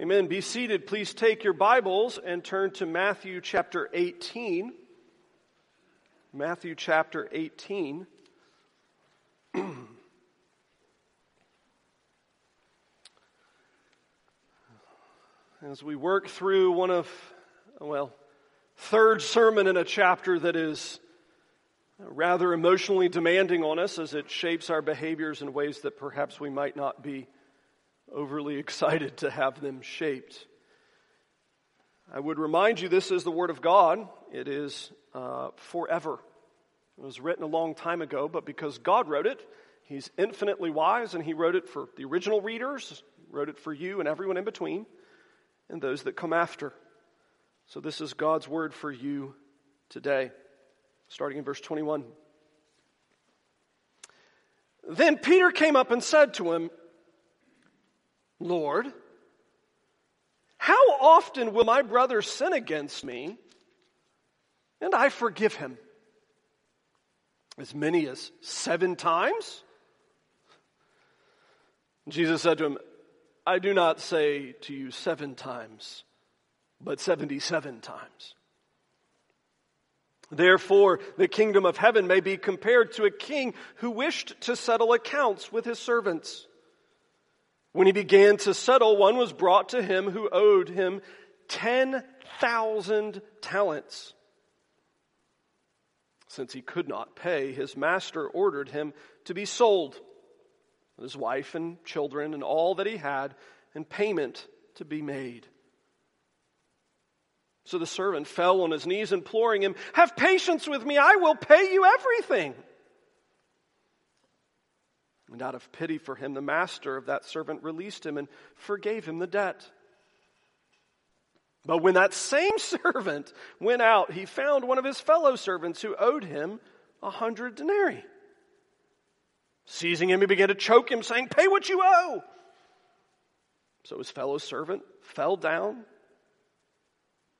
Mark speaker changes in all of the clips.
Speaker 1: Amen. Be seated. Please take your Bibles and turn to Matthew chapter 18. Matthew chapter 18. As we work through one of, well, third sermon in a chapter that is rather emotionally demanding on us as it shapes our behaviors in ways that perhaps we might not be overly excited to have them shaped. I would remind you this is the Word of God. It is uh, forever. It was written a long time ago, but because God wrote it, He's infinitely wise, and He wrote it for the original readers, wrote it for you and everyone in between, and those that come after. So this is God's Word for you today, starting in verse 21. Then Peter came up and said to him, Lord, how often will my brother sin against me and I forgive him? As many as seven times? Jesus said to him, I do not say to you seven times, but 77 times. Therefore, the kingdom of heaven may be compared to a king who wished to settle accounts with his servants. When he began to settle, one was brought to him who owed him 10,000 talents. Since he could not pay, his master ordered him to be sold, his wife and children and all that he had, and payment to be made. So the servant fell on his knees, imploring him, Have patience with me, I will pay you everything. And out of pity for him, the master of that servant released him and forgave him the debt. But when that same servant went out, he found one of his fellow servants who owed him a hundred denarii. Seizing him, he began to choke him, saying, Pay what you owe. So his fellow servant fell down,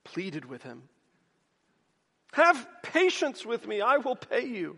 Speaker 1: pleaded with him, Have patience with me, I will pay you.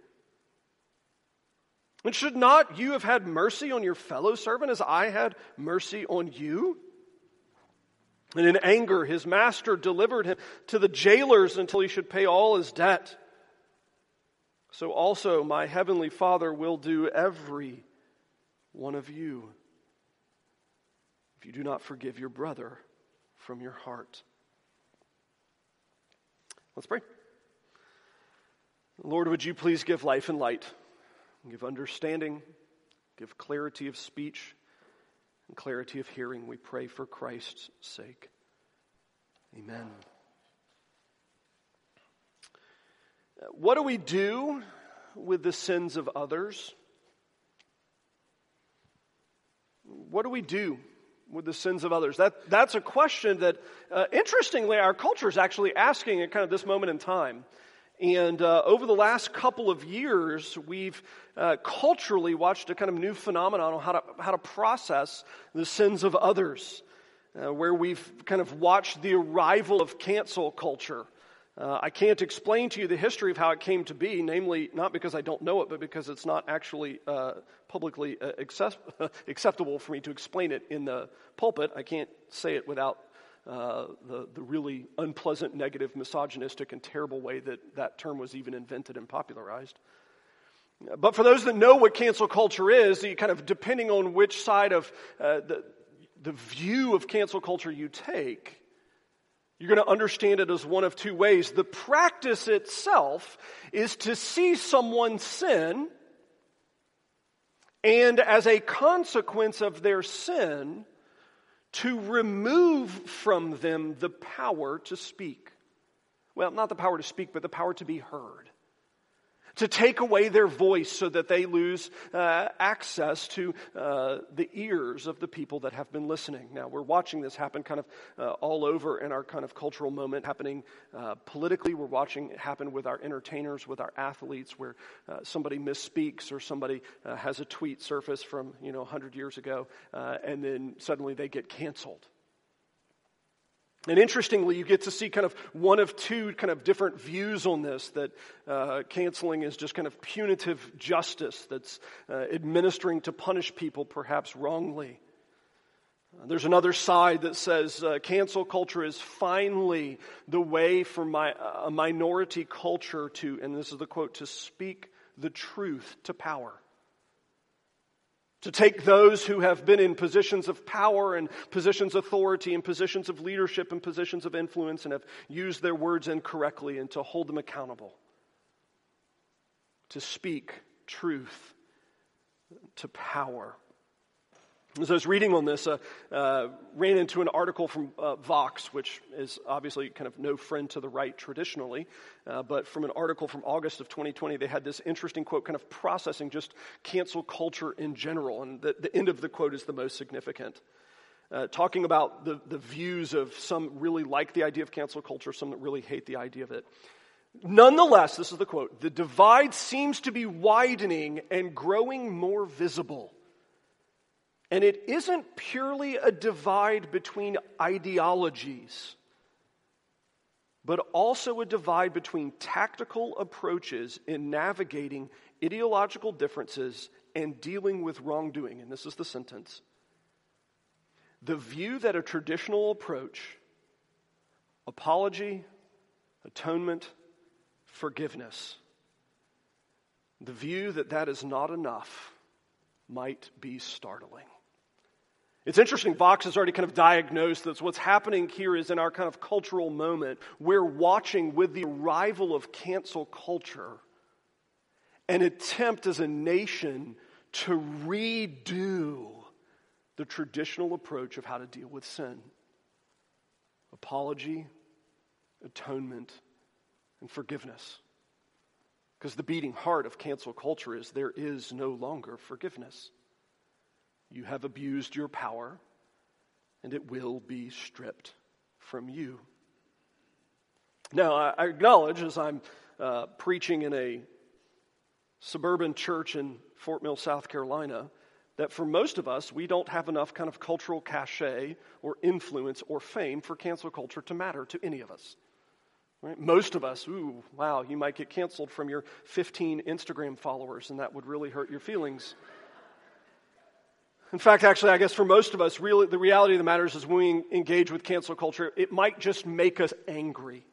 Speaker 1: And should not you have had mercy on your fellow servant as I had mercy on you? And in anger, his master delivered him to the jailers until he should pay all his debt. So also my heavenly Father will do every one of you if you do not forgive your brother from your heart. Let's pray. Lord, would you please give life and light? Give understanding, give clarity of speech, and clarity of hearing. We pray for Christ's sake. Amen. What do we do with the sins of others? What do we do with the sins of others? That, that's a question that, uh, interestingly, our culture is actually asking at kind of this moment in time. And uh, over the last couple of years, we've uh, culturally watched a kind of new phenomenon on how to, how to process the sins of others, uh, where we've kind of watched the arrival of cancel culture. Uh, I can't explain to you the history of how it came to be, namely, not because I don't know it, but because it's not actually uh, publicly uh, accept- acceptable for me to explain it in the pulpit. I can't say it without uh, the, the really unpleasant, negative, misogynistic, and terrible way that that term was even invented and popularized. But for those that know what cancel culture is, you kind of depending on which side of uh, the, the view of cancel culture you take, you're going to understand it as one of two ways. The practice itself is to see someone sin, and as a consequence of their sin, to remove from them the power to speak. Well, not the power to speak, but the power to be heard. To take away their voice so that they lose uh, access to uh, the ears of the people that have been listening. Now, we're watching this happen kind of uh, all over in our kind of cultural moment, happening uh, politically. We're watching it happen with our entertainers, with our athletes, where uh, somebody misspeaks or somebody uh, has a tweet surface from, you know, 100 years ago, and then suddenly they get canceled. And interestingly, you get to see kind of one of two kind of different views on this that uh, canceling is just kind of punitive justice that's uh, administering to punish people perhaps wrongly. There's another side that says uh, cancel culture is finally the way for my, a minority culture to, and this is the quote, to speak the truth to power to take those who have been in positions of power and positions of authority and positions of leadership and positions of influence and have used their words incorrectly and to hold them accountable. To speak truth to power. As I was reading on this, uh, uh, ran into an article from uh, Vox, which is obviously kind of no friend to the right traditionally, uh, but from an article from August of 2020, they had this interesting quote, kind of processing just cancel culture in general, and the, the end of the quote is the most significant. Uh, talking about the, the views of some really like the idea of cancel culture, some that really hate the idea of it. Nonetheless, this is the quote the divide seems to be widening and growing more visible. And it isn't purely a divide between ideologies, but also a divide between tactical approaches in navigating ideological differences and dealing with wrongdoing. And this is the sentence the view that a traditional approach, apology, atonement, forgiveness, the view that that is not enough might be startling. It's interesting, Vox has already kind of diagnosed this. What's happening here is in our kind of cultural moment, we're watching with the arrival of cancel culture an attempt as a nation to redo the traditional approach of how to deal with sin apology, atonement, and forgiveness. Because the beating heart of cancel culture is there is no longer forgiveness. You have abused your power, and it will be stripped from you. Now, I acknowledge as I'm uh, preaching in a suburban church in Fort Mill, South Carolina, that for most of us, we don't have enough kind of cultural cachet or influence or fame for cancel culture to matter to any of us. Right? Most of us, ooh, wow, you might get canceled from your 15 Instagram followers, and that would really hurt your feelings. In fact, actually, I guess for most of us, really, the reality of the matter is, is when we engage with cancel culture, it might just make us angry.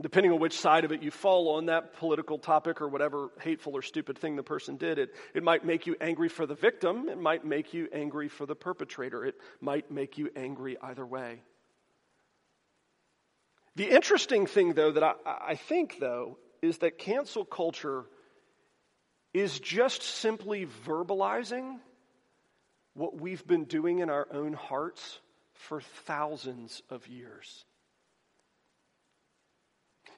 Speaker 1: Depending on which side of it you fall on, that political topic or whatever hateful or stupid thing the person did, it, it might make you angry for the victim. It might make you angry for the perpetrator. It might make you angry either way. The interesting thing, though, that I, I think, though, is that cancel culture is just simply verbalizing what we've been doing in our own hearts for thousands of years.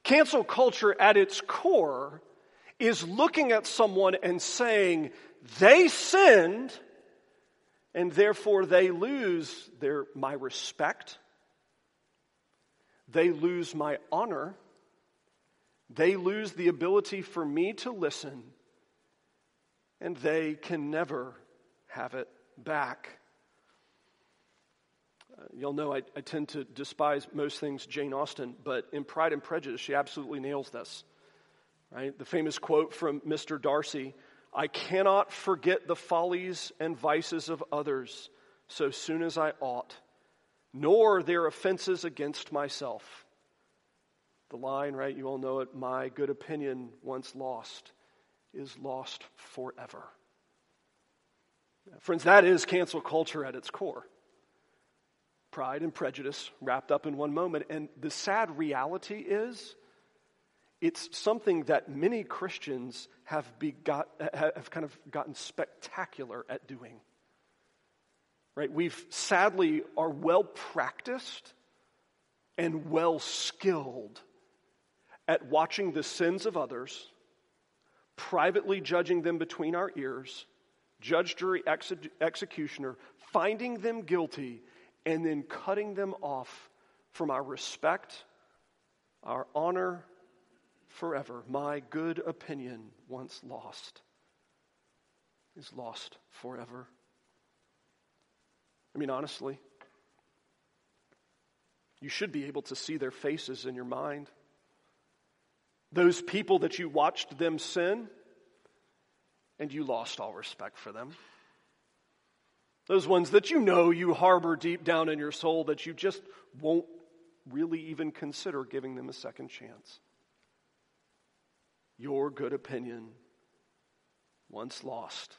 Speaker 1: Cancel culture at its core is looking at someone and saying, they sinned, and therefore they lose their, my respect, they lose my honor, they lose the ability for me to listen, and they can never have it back. Uh, you'll know I, I tend to despise most things Jane Austen, but in Pride and Prejudice, she absolutely nails this. Right? The famous quote from Mr. Darcy I cannot forget the follies and vices of others so soon as I ought, nor their offenses against myself. The line, right? You all know it my good opinion, once lost, is lost forever. Friends, that is cancel culture at its core. Pride and prejudice wrapped up in one moment. And the sad reality is, it's something that many Christians have, begot, have kind of gotten spectacular at doing. Right? We've sadly are well practiced and well skilled at watching the sins of others privately judging them between our ears, judge, jury, ex- executioner, finding them guilty, and then cutting them off from our respect, our honor forever. My good opinion, once lost, is lost forever. I mean, honestly, you should be able to see their faces in your mind. Those people that you watched them sin, and you lost all respect for them. Those ones that you know you harbor deep down in your soul that you just won't really even consider giving them a second chance. Your good opinion, once lost,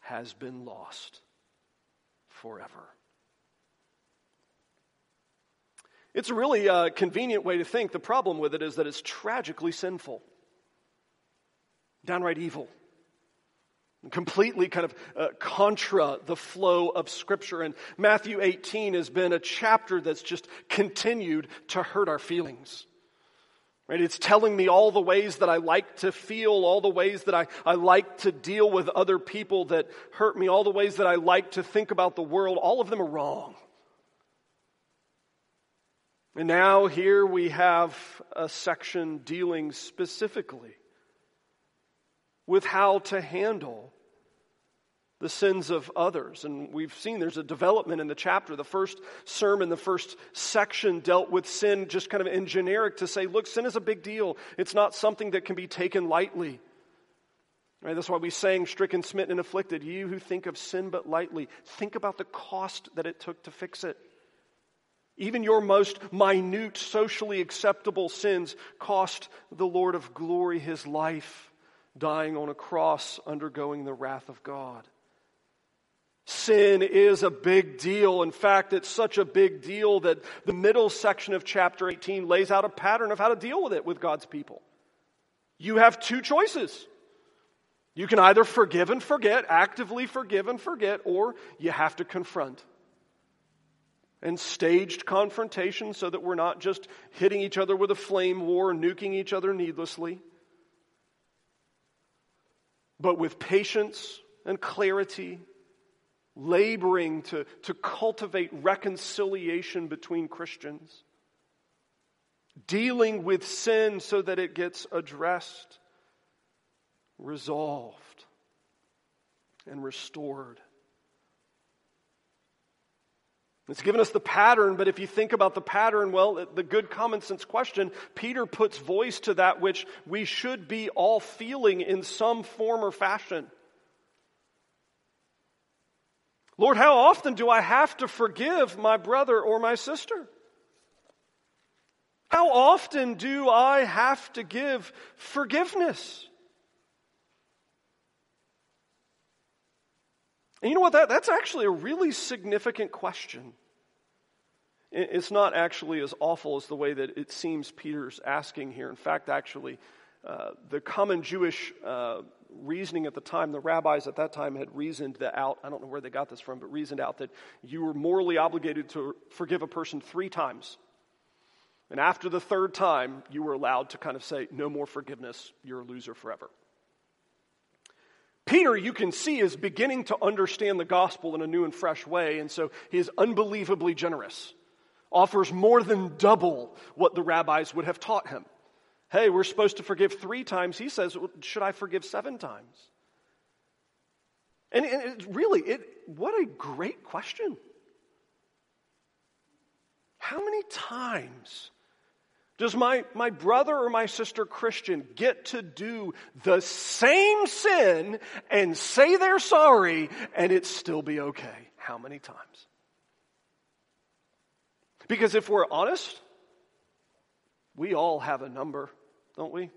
Speaker 1: has been lost forever. It's a really uh, convenient way to think. The problem with it is that it's tragically sinful, downright evil, completely kind of uh, contra the flow of Scripture. And Matthew 18 has been a chapter that's just continued to hurt our feelings. Right? It's telling me all the ways that I like to feel, all the ways that I, I like to deal with other people that hurt me, all the ways that I like to think about the world. All of them are wrong. And now here we have a section dealing specifically with how to handle the sins of others. And we've seen there's a development in the chapter. The first sermon, the first section dealt with sin just kind of in generic to say, look, sin is a big deal. It's not something that can be taken lightly. Right, that's why we sang stricken, smitten, and afflicted. You who think of sin but lightly, think about the cost that it took to fix it. Even your most minute, socially acceptable sins cost the Lord of glory his life, dying on a cross, undergoing the wrath of God. Sin is a big deal. In fact, it's such a big deal that the middle section of chapter 18 lays out a pattern of how to deal with it with God's people. You have two choices. You can either forgive and forget, actively forgive and forget, or you have to confront and staged confrontation so that we're not just hitting each other with a flame war, nuking each other needlessly, but with patience and clarity, laboring to, to cultivate reconciliation between Christians, dealing with sin so that it gets addressed, resolved, and restored. It's given us the pattern, but if you think about the pattern, well, the good common sense question, Peter puts voice to that which we should be all feeling in some form or fashion. Lord, how often do I have to forgive my brother or my sister? How often do I have to give forgiveness? And you know what? That, that's actually a really significant question. It's not actually as awful as the way that it seems Peter's asking here. In fact, actually, uh, the common Jewish uh, reasoning at the time, the rabbis at that time had reasoned that out. I don't know where they got this from, but reasoned out that you were morally obligated to forgive a person three times. And after the third time, you were allowed to kind of say, No more forgiveness, you're a loser forever. Peter, you can see, is beginning to understand the gospel in a new and fresh way, and so he is unbelievably generous, offers more than double what the rabbis would have taught him. Hey, we're supposed to forgive three times. He says, Should I forgive seven times? And, and it really, it, what a great question. How many times does my, my brother or my sister Christian get to do the same sin and say they're sorry and it still be okay? How many times? Because if we're honest, we all have a number, don't we?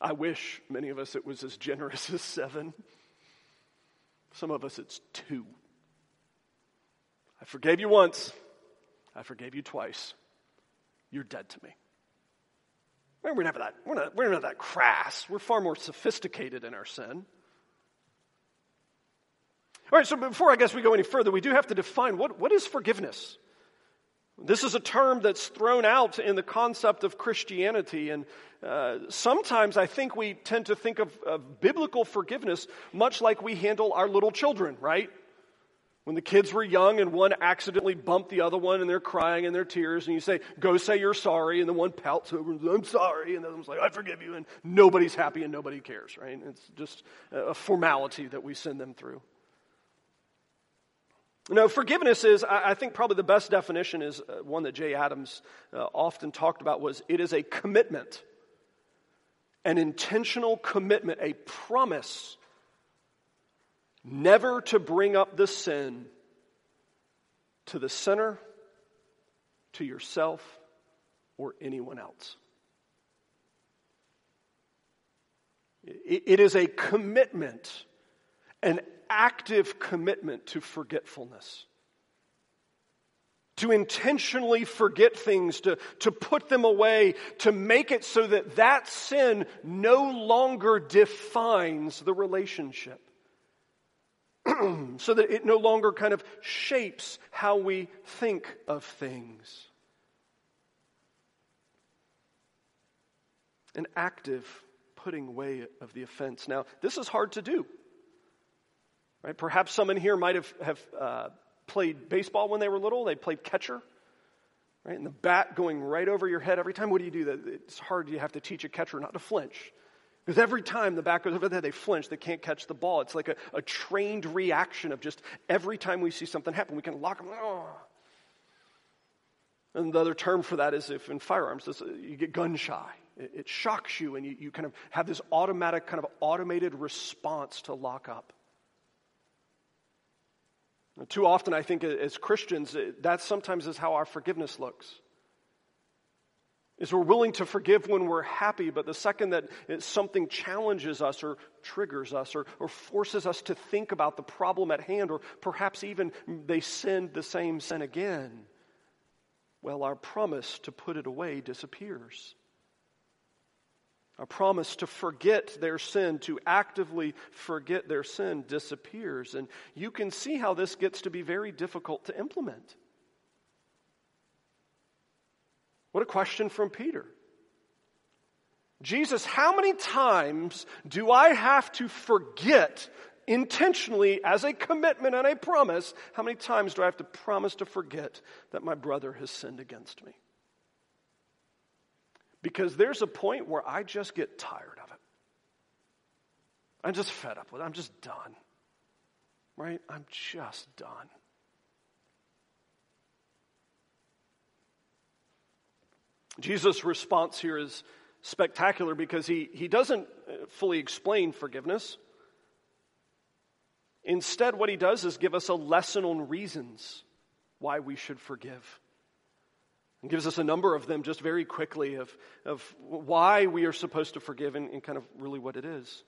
Speaker 1: I wish many of us it was as generous as seven. Some of us it's two. I forgave you once. I forgave you twice. You're dead to me. We're never that, we're not, we're not that crass. We're far more sophisticated in our sin. All right, so before I guess we go any further, we do have to define what, what is forgiveness? This is a term that's thrown out in the concept of Christianity. And uh, sometimes I think we tend to think of, of biblical forgiveness much like we handle our little children, right? When the kids were young and one accidentally bumped the other one and they're crying and they're tears, and you say, Go say you're sorry, and the one pouts over and says, I'm sorry, and the other one's like, I forgive you, and nobody's happy and nobody cares, right? It's just a formality that we send them through. No, forgiveness is, I think probably the best definition is uh, one that Jay Adams uh, often talked about was it is a commitment, an intentional commitment, a promise never to bring up the sin to the sinner, to yourself, or anyone else. It is a commitment, an active commitment to forgetfulness. To intentionally forget things, to, to put them away, to make it so that that sin no longer defines the relationship. so that it no longer kind of shapes how we think of things. An active putting away of the offense. Now, this is hard to do. Right? Perhaps someone here might have, have uh, played baseball when they were little. They played catcher. Right? And the bat going right over your head every time. What do you do? That It's hard. You have to teach a catcher not to flinch. Because every time the back goes over there, they flinch. They can't catch the ball. It's like a, a trained reaction of just every time we see something happen, we can lock them. Oh. And the other term for that is if in firearms, this, uh, you get gun shy. It, it shocks you, and you, you kind of have this automatic, kind of automated response to lock up. Too often, I think, as Christians, uh, that sometimes is how our forgiveness looks. Is we're willing to forgive when we're happy, but the second that something challenges us or triggers us or, or forces us to think about the problem at hand, or perhaps even they sinned the same sin again, well, our promise to put it away disappears. A promise to forget their sin, to actively forget their sin, disappears. And you can see how this gets to be very difficult to implement. What a question from Peter. Jesus, how many times do I have to forget intentionally as a commitment and a promise? How many times do I have to promise to forget that my brother has sinned against me? Because there's a point where I just get tired of it. I'm just fed up with it. I'm just done. Right? I'm just done. Jesus' response here is spectacular because he, he doesn't fully explain forgiveness. Instead, what he does is give us a lesson on reasons why we should forgive. And gives us a number of them just very quickly of, of why we are supposed to forgive and, and kind of really what it is.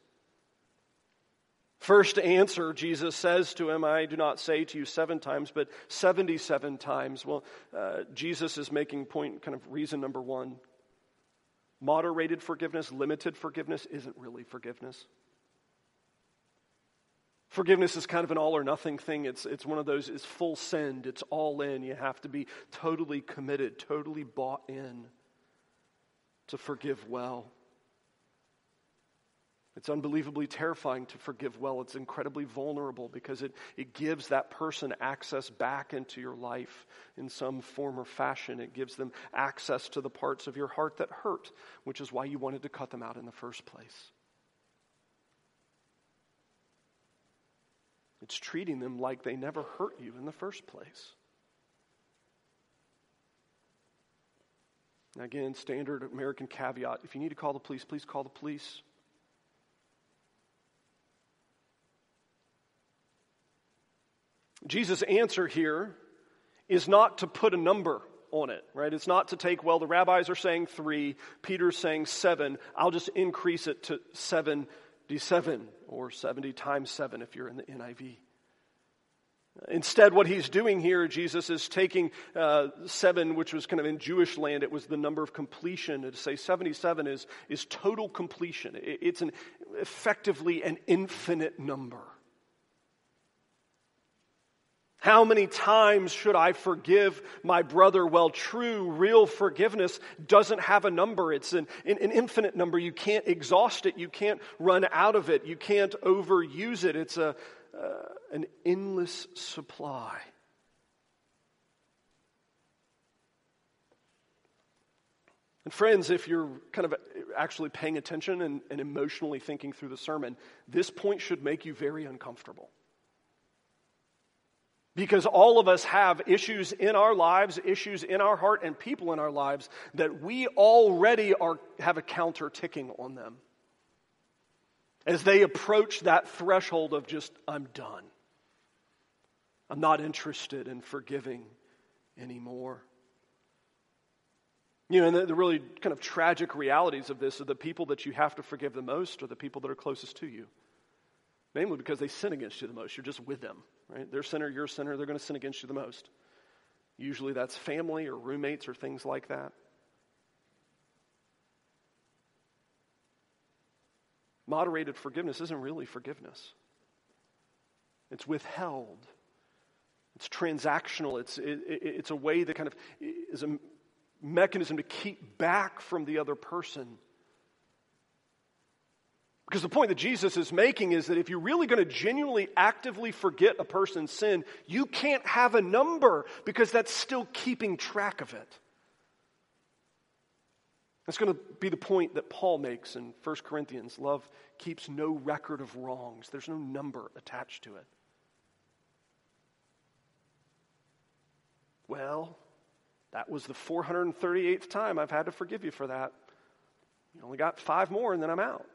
Speaker 1: First answer, Jesus says to him, I do not say to you seven times, but 77 times. Well, uh, Jesus is making point, kind of reason number one. Moderated forgiveness, limited forgiveness isn't really forgiveness. Forgiveness is kind of an all or nothing thing. It's, it's one of those, it's full send, it's all in. You have to be totally committed, totally bought in to forgive well. It's unbelievably terrifying to forgive well. It's incredibly vulnerable because it, it gives that person access back into your life in some form or fashion. It gives them access to the parts of your heart that hurt, which is why you wanted to cut them out in the first place. It's treating them like they never hurt you in the first place. Again, standard American caveat if you need to call the police, please call the police. Jesus' answer here is not to put a number on it, right? It's not to take, well, the rabbis are saying three, Peter's saying seven, I'll just increase it to 77 or 70 times seven if you're in the NIV. Instead, what he's doing here, Jesus is taking uh, seven, which was kind of in Jewish land, it was the number of completion. To say 77 is, is total completion, it's an, effectively an infinite number. How many times should I forgive my brother? Well, true, real forgiveness doesn't have a number. It's an, an, infinite number. You can't exhaust it. You can't run out of it. You can't overuse it. It's a, uh, an endless supply. And, friends, if you're kind of actually paying attention and, and emotionally thinking through the sermon, this point should make you very uncomfortable. Because all of us have issues in our lives, issues in our heart, and people in our lives that we already are, have a counter ticking on them. As they approach that threshold of just, I'm done. I'm not interested in forgiving anymore. You know, and the, the, really kind of tragic realities of this are the people that you have to forgive the most are the people that are closest to you. Namely, because they sin against you the most. You're just with them, right? They're sinner, you're a sinner, they're going to sin against you the most. Usually that's family or roommates or things like that. Moderated forgiveness isn't really forgiveness, it's withheld. It's transactional. It's, it, it, it's a way that kind of is a mechanism to keep back from the other person because the point that Jesus is making is that if you're really going to genuinely actively forget a person's sin, you can't have a number because that's still keeping track of it. That's going to be the point that Paul makes in 1 Corinthians. Love keeps no record of wrongs, there's no number attached to it. Well, that was the 438th time I've had to forgive you for that. You only got five more and then I'm out.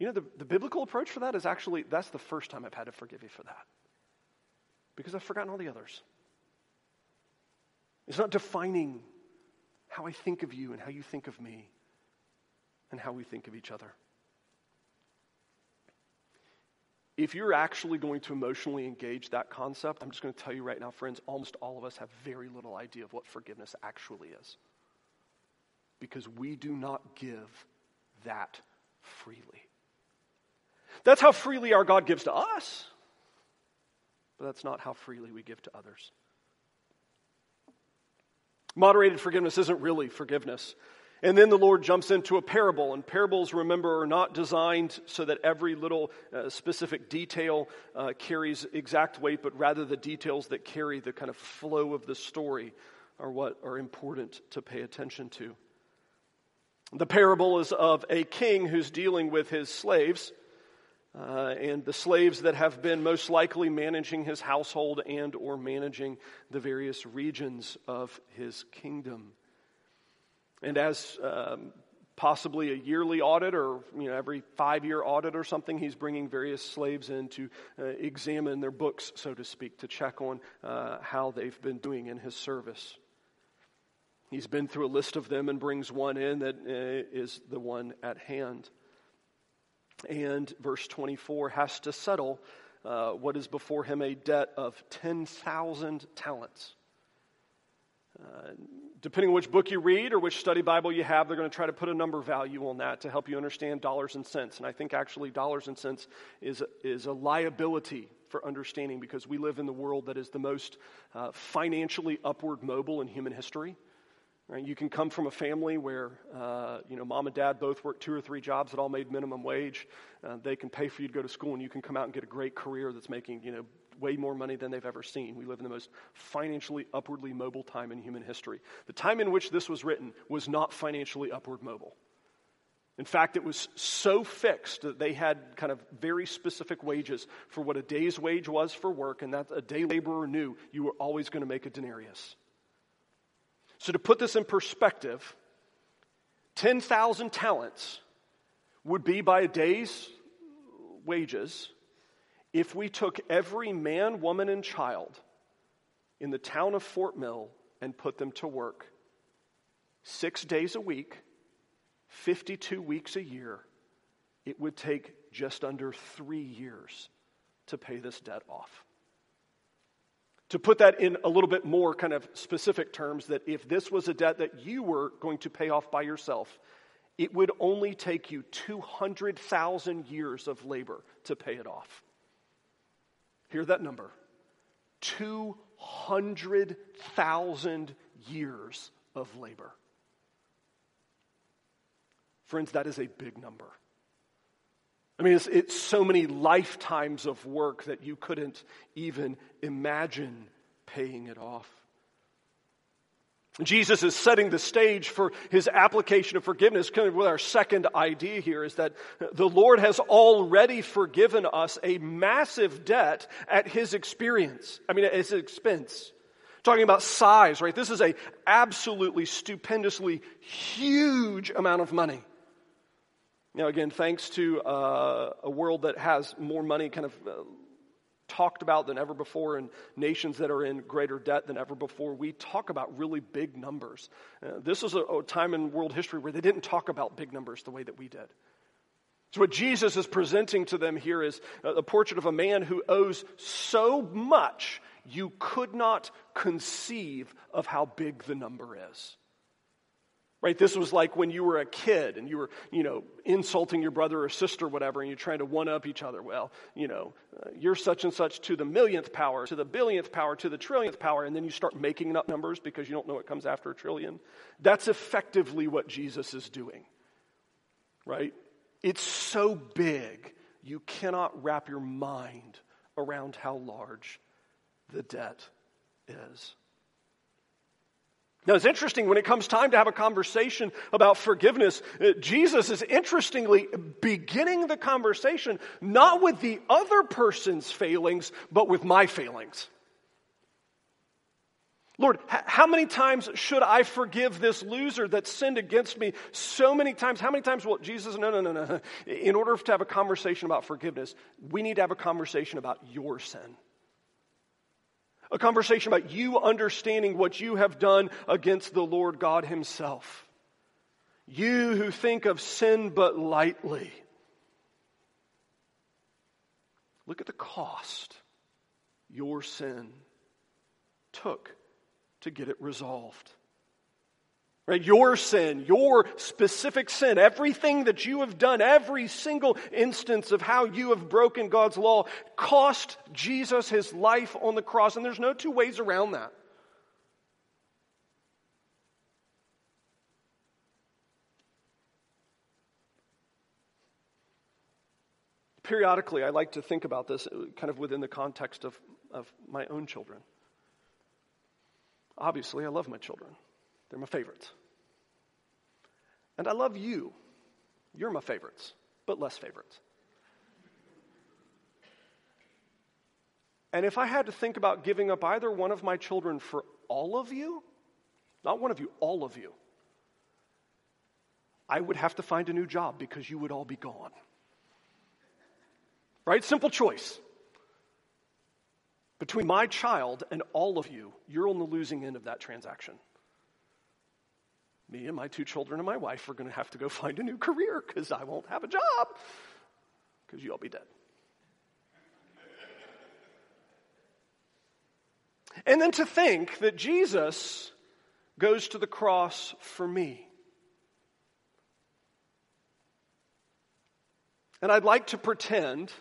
Speaker 1: You know, the, the biblical approach for that is actually, that's the first time I've had to forgive you for that. Because I've forgotten all the others. It's not defining how I think of you and how you think of me and how we think of each other. If you're actually going to emotionally engage that concept, I'm just going to tell you right now, friends, almost all of us have very little idea of what forgiveness actually is. Because we do not give that freely. That's how freely our God gives to us, but that's not how freely we give to others. Moderated forgiveness isn't really forgiveness. And then the Lord jumps into a parable, and parables, remember, are not designed so that every little uh, specific detail uh, carries exact weight, but rather the details that carry the kind of flow of the story are what are important to pay attention to. The parable is of a king who's dealing with his slaves uh, and the slaves that have been most likely managing his household and or managing the various regions of his kingdom. And as um, possibly a yearly audit or you know every five year audit or something he's bringing various slaves in to uh, examine their books so to speak to check on uh, how they've been doing in his service. He's been through a list of them and brings one in that uh, is the one at hand and verse 24 has to settle uh, what is before him a debt of 10,000 talents. Uh, depending on which book you read or which study Bible you have, they're going to try to put a number value on that to help you understand dollars and cents. And I think actually dollars and cents is, is a liability for understanding because we live in the world that is the most uh, financially upward mobile in human history. Right? You can come from a family where, uh, you know, mom and dad both work two or three jobs that all made minimum wage. Uh, they can pay for you to go to school, and you can come out and get a great career that's making, you know, way more money than they've ever seen. We live in the most financially upwardly mobile time in human history. The time in which this was written was not financially upward mobile. In fact, it was so fixed that they had kind of very specific wages for what a day's wage was for work, and that a day laborer knew you were always going to make a denarius. So, to put this in perspective, 10,000 talents would be by a day's wages if we took every man, woman, and child in the town of Fort Mill and put them to work six days a week, 52 weeks a year, it would take just under three years to pay this debt off. To put that in a little bit more kind of specific terms, that if this was a debt that you were going to pay off by yourself, it would only take you 200,000 years of labor to pay it off. Hear that number 200,000 years of labor. Friends, that is a big number. I mean, it's, it's, so many lifetimes of work that you couldn't even imagine paying it off. Jesus is setting the stage for his application of forgiveness. Kind of with our second idea here is that the Lord has already forgiven us a massive debt at his experience. I mean, at his expense. Talking about size, right? This is a absolutely stupendously huge amount of money. Know, again, thanks to uh, a world that has more money kind of uh, talked about than ever before and nations that are in greater debt than ever before, we talk about really big numbers. Uh, this is a, a time in world history where they didn't talk about big numbers the way that we did. So, what Jesus is presenting to them here is a portrait of a man who owes so much you could not conceive of how big the number is. Right? This was like when you were a kid and you were, you know, insulting your brother or sister or whatever, and you're trying to one up each other. Well, you know, uh, you're such and such to the millionth power, to the billionth power, to the trillionth power, and then you start making up numbers because you don't know what comes after a trillion. That's effectively what Jesus is doing. Right? It's so big, you cannot wrap your mind around how large the debt is. Now, it's interesting when it comes time to have a conversation about forgiveness, uh, Jesus is interestingly beginning the conversation not with the other person's failings, but with my failings. Lord, how many times should I forgive this loser that sinned against me so many times? How many times will Jesus, no, no, no, no. In order to have a conversation about forgiveness, we need to have a conversation about your sin a conversation about you understanding what you have done against the Lord God Himself. You who think of sin but lightly. Look at the cost your sin took to get it resolved. Right? Your sin, your specific sin, everything that you have done, every single instance of how you have broken God's law cost Jesus his life on the cross. And there's no two ways around that. Periodically, I like to think about this uh, kind of within the context of, of my own children. Obviously, I love my children. They're my favorites. And I love you. You're my favorites, but less favorites. And if I had to think about giving up either one of my children for all of you, not one of you, all of you, I would have to find a new job because you would all be gone. Right? Simple choice. Between my child and all of you, you're on the losing end of that transaction me and my two children and my wife are going to have to go find a new career because I won't have a job because you all be dead. And then to think that Jesus goes to the cross for me. And I'd like to pretend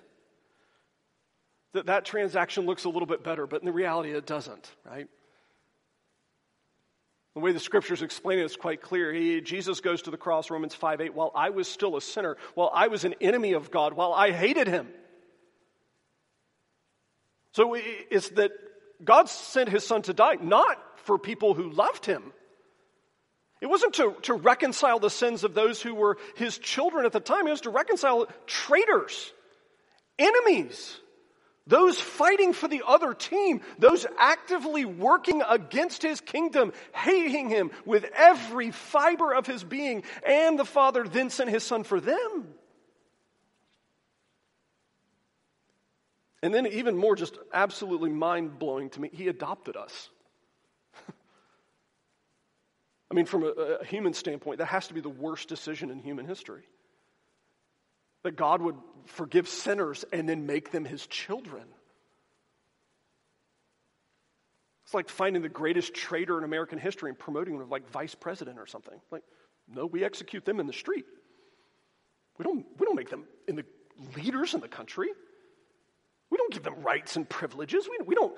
Speaker 1: that that transaction looks a little bit better, but in the reality, it doesn't, right? The way the scriptures explain it is quite clear. He, Jesus goes to the cross, Romans 5 8, while I was still a sinner, while I was an enemy of God, while I hated him. So it's that God sent his son to die, not for people who loved him. It wasn't to, to reconcile the sins of those who were his children at the time, it was to reconcile traitors, enemies those fighting for the other team, those actively working against his kingdom, hating him with every fiber of his being, and the Father then sent his Son for them. And then, even more, just absolutely mind blowing to me, he adopted us. I mean, from a, a human standpoint, that has to be the worst decision in human history. That God would forgive sinners and then make them his children. It's like finding the greatest traitor in American history and promoting them like vice president or something. Like, no, we execute them in the street. We don't, we don't make them in the leaders in the country. We don't give them rights and privileges. We, we don't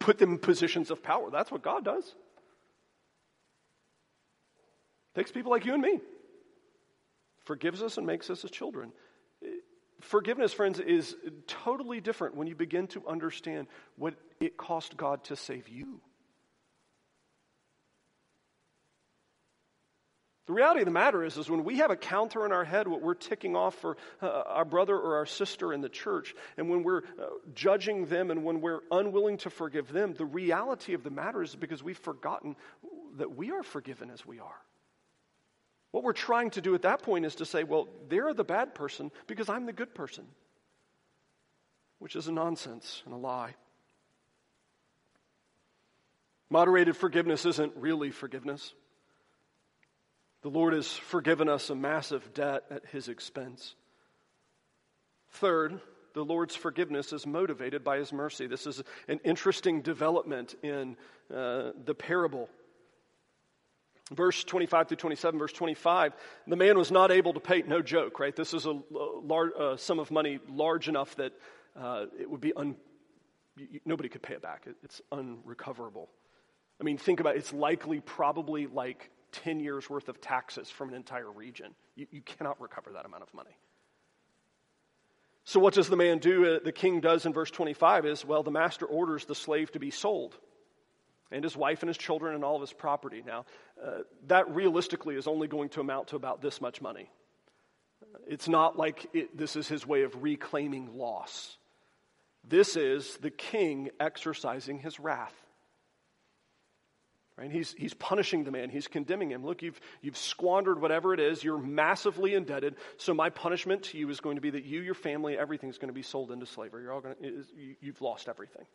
Speaker 1: put them in positions of power. That's what God does. Takes people like you and me, forgives us and makes us his children. Forgiveness, friends, is totally different when you begin to understand what it cost God to save you. The reality of the matter is, is when we have a counter in our head, what we're ticking off for uh, our brother or our sister in the church, and when we're uh, judging them and when we're unwilling to forgive them, the reality of the matter is because we've forgotten that we are forgiven as we are. What we're trying to do at that point is to say, well, they're the bad person because I'm the good person, which is a nonsense and a lie. Moderated forgiveness isn't really forgiveness. The Lord has forgiven us a massive debt at his expense. Third, the Lord's forgiveness is motivated by his mercy. This is an interesting development in uh, the parable. Verse 25 through 27, verse 25, the man was not able to pay, no joke, right? This is a, large, uh, sum of money large enough that uh, it would be, un, nobody could pay it back. It, it's unrecoverable. I mean, think about it. It's likely probably like 10 years worth of taxes from an entire region. You, you cannot recover that amount of money. So, what does the man do? Uh, the king does in verse 25 is, well, the master orders the slave to be sold, and his wife and his children and all of his property. Now, uh, that realistically is only going to amount to about this much money. It's not like it, this is his way of reclaiming loss. This is the king exercising his wrath. Right? He's, he's punishing the man. He's condemning him. Look, you've, you've squandered whatever it is. You're massively indebted. So my punishment to you is going to be that you, your family, everything's going to be sold into slavery. You're all going to, you've lost everything.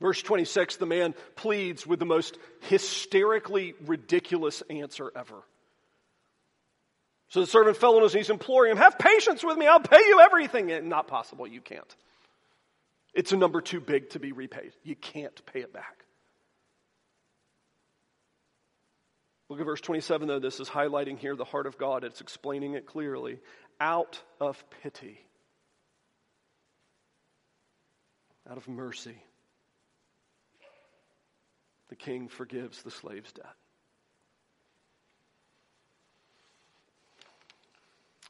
Speaker 1: Verse 26, the man pleads with the most hysterically ridiculous answer ever. So the servant fell on his knees, imploring him, Have patience with me, I'll pay you everything. And not possible, you can't. It's a number too big to be repaid. You can't pay it back. Look at verse 27, though. This is highlighting here the heart of God. It's explaining it clearly. Out of pity, out of mercy, the king forgives the slave's debt.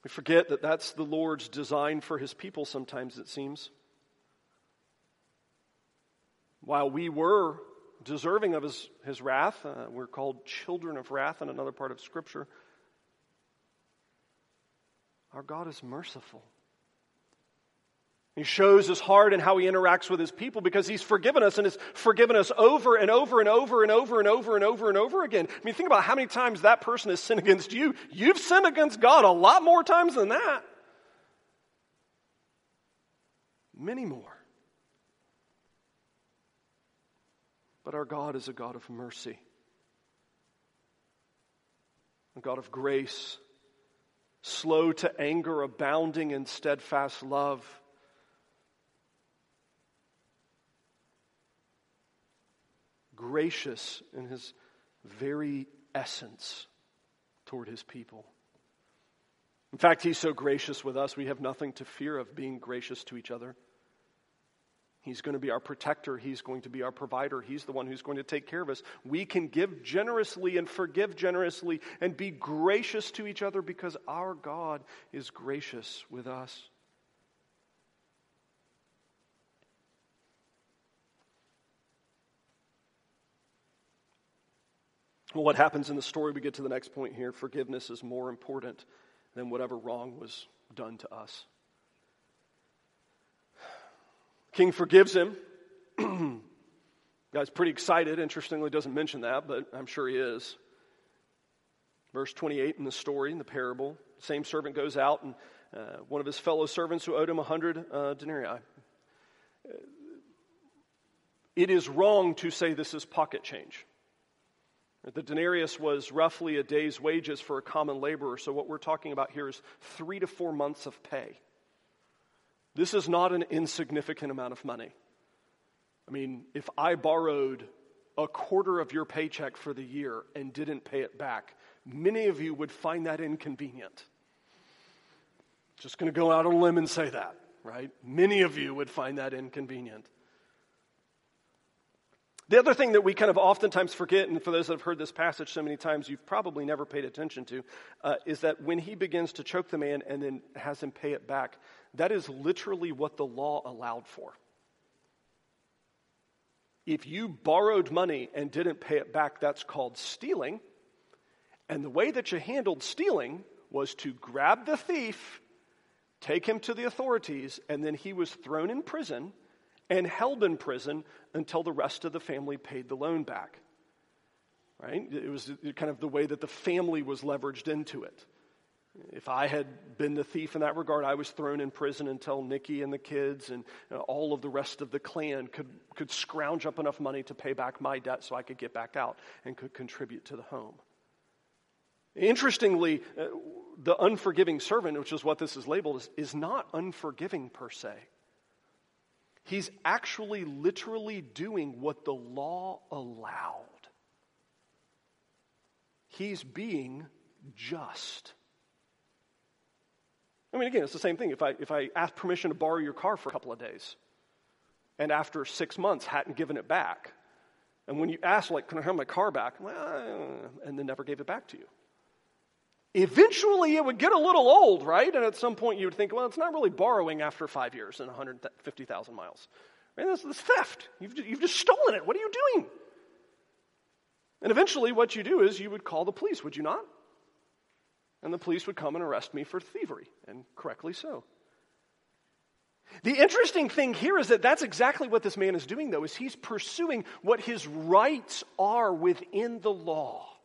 Speaker 1: We forget that that's the Lord's design for his people sometimes, it seems. While we were deserving of his, his wrath, uh, we're called children of wrath in another part of Scripture. Our God is merciful. He shows his heart and how he interacts with his people because he's forgiven us and has forgiven us over and over and over and over and over and over and over again. I mean, think about how many times that person has sinned against you. You've sinned against God a lot more times than that. Many more. But our God is a God of mercy, a God of grace, slow to anger, abounding in steadfast love. Gracious in his very essence toward his people. In fact, he's so gracious with us, we have nothing to fear of being gracious to each other. He's going to be our protector. He's going to be our provider. He's the one who's going to take care of us. We can give generously and forgive generously and be gracious to each other because our God is gracious with us. What happens in the story? We get to the next point here. Forgiveness is more important than whatever wrong was done to us. King forgives him. Guy's pretty excited. Interestingly, doesn't mention that, but I'm sure he is. Verse 28 in the story, in the parable, same servant goes out and uh, one of his fellow servants who owed him a hundred uh, denarii. It is wrong to say this is pocket change. The denarius was roughly a day's wages for a common laborer, so what we're talking about here is three to four months of pay. This is not an insignificant amount of money. I mean, if I borrowed a quarter of your paycheck for the year and didn't pay it back, many of you would find that inconvenient. Just going to go out on a limb and say that, right? Many of you would find that inconvenient. The other thing that we kind of oftentimes forget, and for those that have heard this passage so many times, you've probably never paid attention to, uh, is that when he begins to choke the man and then has him pay it back, that is literally what the law allowed for. If you borrowed money and didn't pay it back, that's called stealing. And the way that you handled stealing was to grab the thief, take him to the authorities, and then he was thrown in prison and held in prison until the rest of the family paid the loan back. Right? It was kind of the way that the family was leveraged into it. If I had been the thief in that regard, I was thrown in prison until Nikki and the kids and you know, all of the rest of the clan could, could scrounge up enough money to pay back my debt so I could get back out and could contribute to the home. Interestingly, uh, the unforgiving servant, which is what this is labeled, is, is not unforgiving per se. He's actually literally doing what the law allowed. He's being just. I mean, again, it's the same thing. If I, if I ask permission to borrow your car for a couple of days, and after six months hadn't given it back, and when you ask, like, can I have my car back? Well, and then never gave it back to you. Eventually, it would get a little old, right? And at some point, you would think, well, it's not really borrowing after five years and 150,000 miles. Right? This is theft. You've, you've just stolen it. What are you doing? And eventually, what you do is you would call the police, would you not? And the police would come and arrest me for thievery, and correctly so. The interesting thing here is that that's exactly what this man is doing, though, is he's pursuing what his rights are within the law.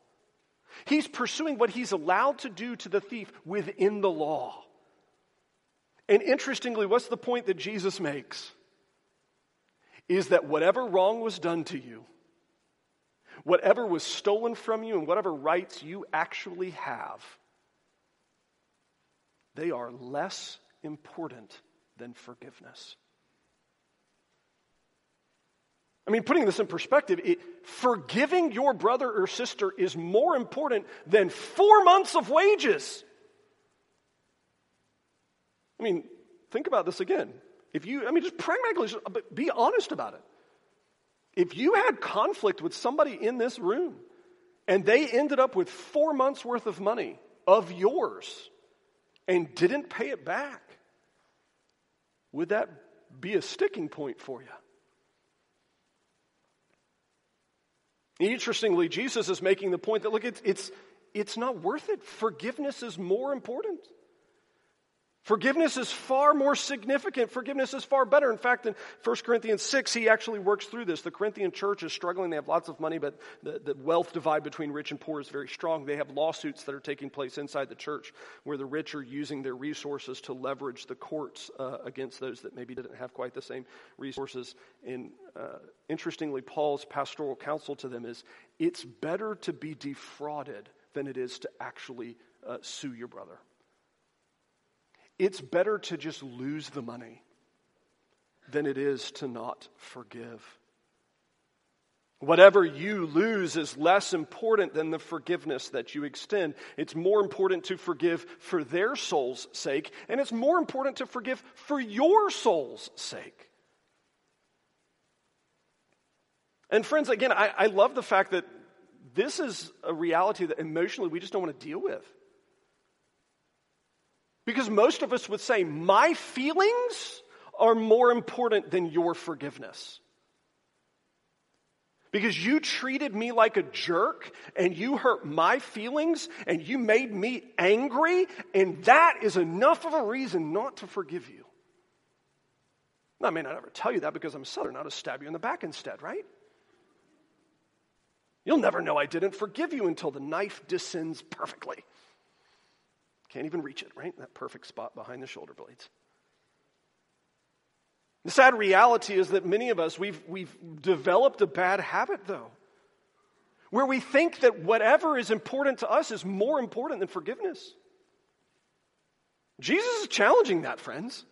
Speaker 1: He's pursuing what he's allowed to do to the thief within the law. And interestingly, what's the point that Jesus makes? Is that whatever wrong was done to you, whatever was stolen from you, and whatever rights you actually have, they are less important than forgiveness. I mean, putting this in perspective, it, forgiving your brother or sister is more important than four months of wages. I mean, think about this again. If you, I mean, just pragmatically, be honest about it. If you had conflict with somebody in this room and they ended up with four months worth of money of yours and didn't pay it back, would that be a sticking point for you? Interestingly, Jesus is making the point that, look, it's, it's, it's not worth it. Forgiveness is more important. Forgiveness is far more significant. Forgiveness is far better. In fact, in 1 Corinthians 6, he actually works through this. The Corinthian church is struggling. They have lots of money, but the, the, wealth divide between rich and poor is very strong. They have lawsuits that are taking place inside the church where the rich are using their resources to leverage the courts uh, against those that maybe didn't have quite the same resources. And uh, interestingly, Paul's pastoral counsel to them is it's better to be defrauded than it is to actually uh, sue your brother. It's better to just lose the money than it is to not forgive. Whatever you lose is less important than the forgiveness that you extend. It's more important to forgive for their soul's sake, and it's more important to forgive for your soul's sake. And, friends, again, I, I love the fact that this is a reality that emotionally we just don't want to deal with. Because most of us would say, my feelings are more important than your forgiveness. Because you treated me like a jerk and you hurt my feelings and you made me angry, and that is enough of a reason not to forgive you. Now, I may not ever tell you that because I'm Southern, I'll just stab you in the back instead, right? You'll never know I didn't forgive you until the knife descends perfectly. Can't even reach it, right? That perfect spot behind the shoulder blades. The sad reality is that many of us, we've, we've developed a bad habit, though, where we think that whatever is important to us is more important than forgiveness. Jesus is challenging that, friends.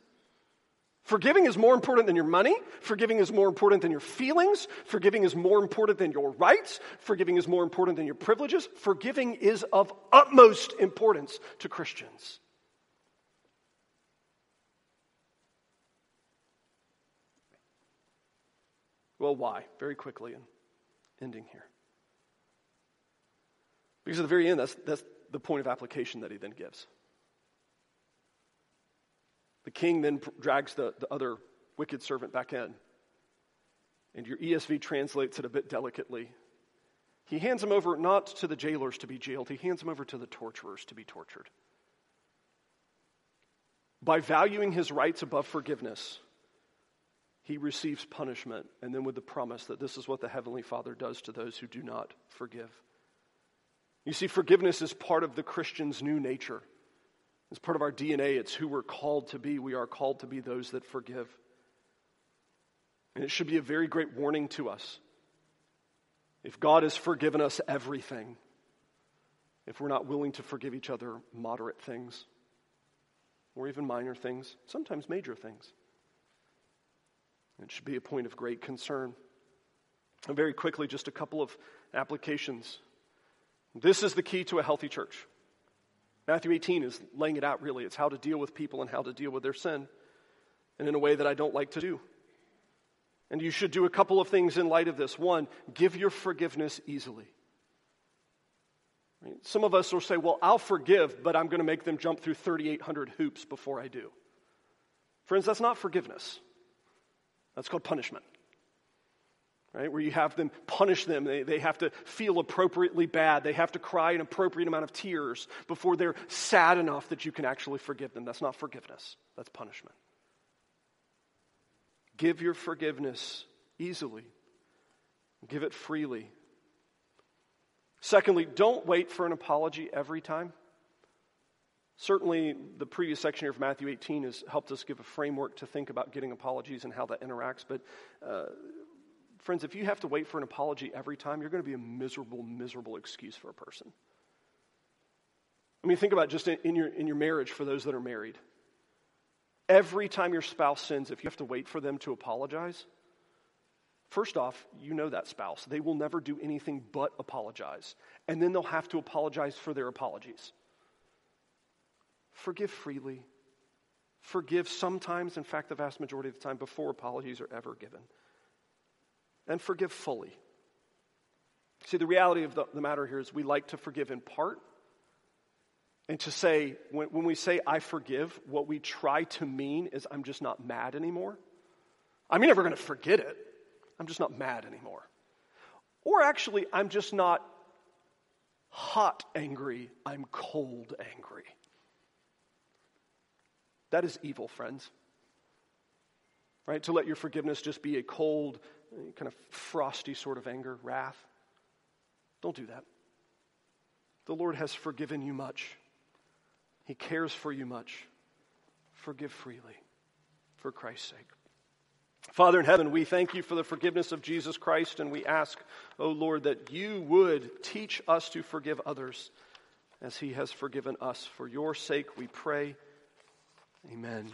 Speaker 1: Forgiving is more important than your money. Forgiving is more important than your feelings. Forgiving is more important than your rights. Forgiving is more important than your privileges. Forgiving is of utmost importance to Christians. Well, why? Very quickly and ending here. Because at the very end, that's, that's the point of application that he then gives. The king then drags the, the other wicked servant back in. And your ESV translates it a bit delicately. He hands him over not to the jailers to be jailed, he hands him over to the torturers to be tortured. By valuing his rights above forgiveness, he receives punishment, and then with the promise that this is what the Heavenly Father does to those who do not forgive. You see, forgiveness is part of the Christian's new nature. It's part of our DNA. It's who we're called to be. We are called to be those that forgive. And it should be a very great warning to us. If God has forgiven us everything, if we're not willing to forgive each other moderate things, or even minor things, sometimes major things, it should be a point of great concern. And very quickly, just a couple of applications. This is the key to a healthy church. Matthew 18 is laying it out really. It's how to deal with people and how to deal with their sin, and in a way that I don't like to do. And you should do a couple of things in light of this. One, give your forgiveness easily. Some of us will say, Well, I'll forgive, but I'm going to make them jump through 3,800 hoops before I do. Friends, that's not forgiveness. That's called punishment right? Where you have them punish them. They, they have to feel appropriately bad. They have to cry an appropriate amount of tears before they're sad enough that you can actually forgive them. That's not forgiveness, that's punishment. Give your forgiveness easily, give it freely. Secondly, don't wait for an apology every time. Certainly, the previous section here of Matthew 18 has helped us give a framework to think about getting apologies and how that interacts. But uh, friends, if you have to wait for an apology every time, you're going to be a miserable, miserable excuse for a person. I mean, think about just in, in, your, in your marriage for those that are married. Every time your spouse sins, if you have to wait for them to apologize, first off, you know that spouse. They will never do anything but apologize. And then they'll have to apologize for their apologies. Forgive freely. Forgive sometimes, in fact, the vast majority of the time, before apologies are ever given and forgive fully. See, the reality of the, the, matter here is we like to forgive in part. And to say, when, when we say I forgive, what we try to mean is I'm just not mad anymore. I'm never going to forget it. I'm just not mad anymore. Or actually, I'm just not hot angry, I'm cold angry. That is evil, friends. Right? To let your forgiveness just be a cold, kind of frosty sort of anger, wrath. Don't do that. The Lord has forgiven you much, He cares for you much. Forgive freely for Christ's sake. Father in heaven, we thank you for the forgiveness of Jesus Christ, and we ask, O oh Lord, that you would teach us to forgive others as he has forgiven us. For your sake, we pray. Amen.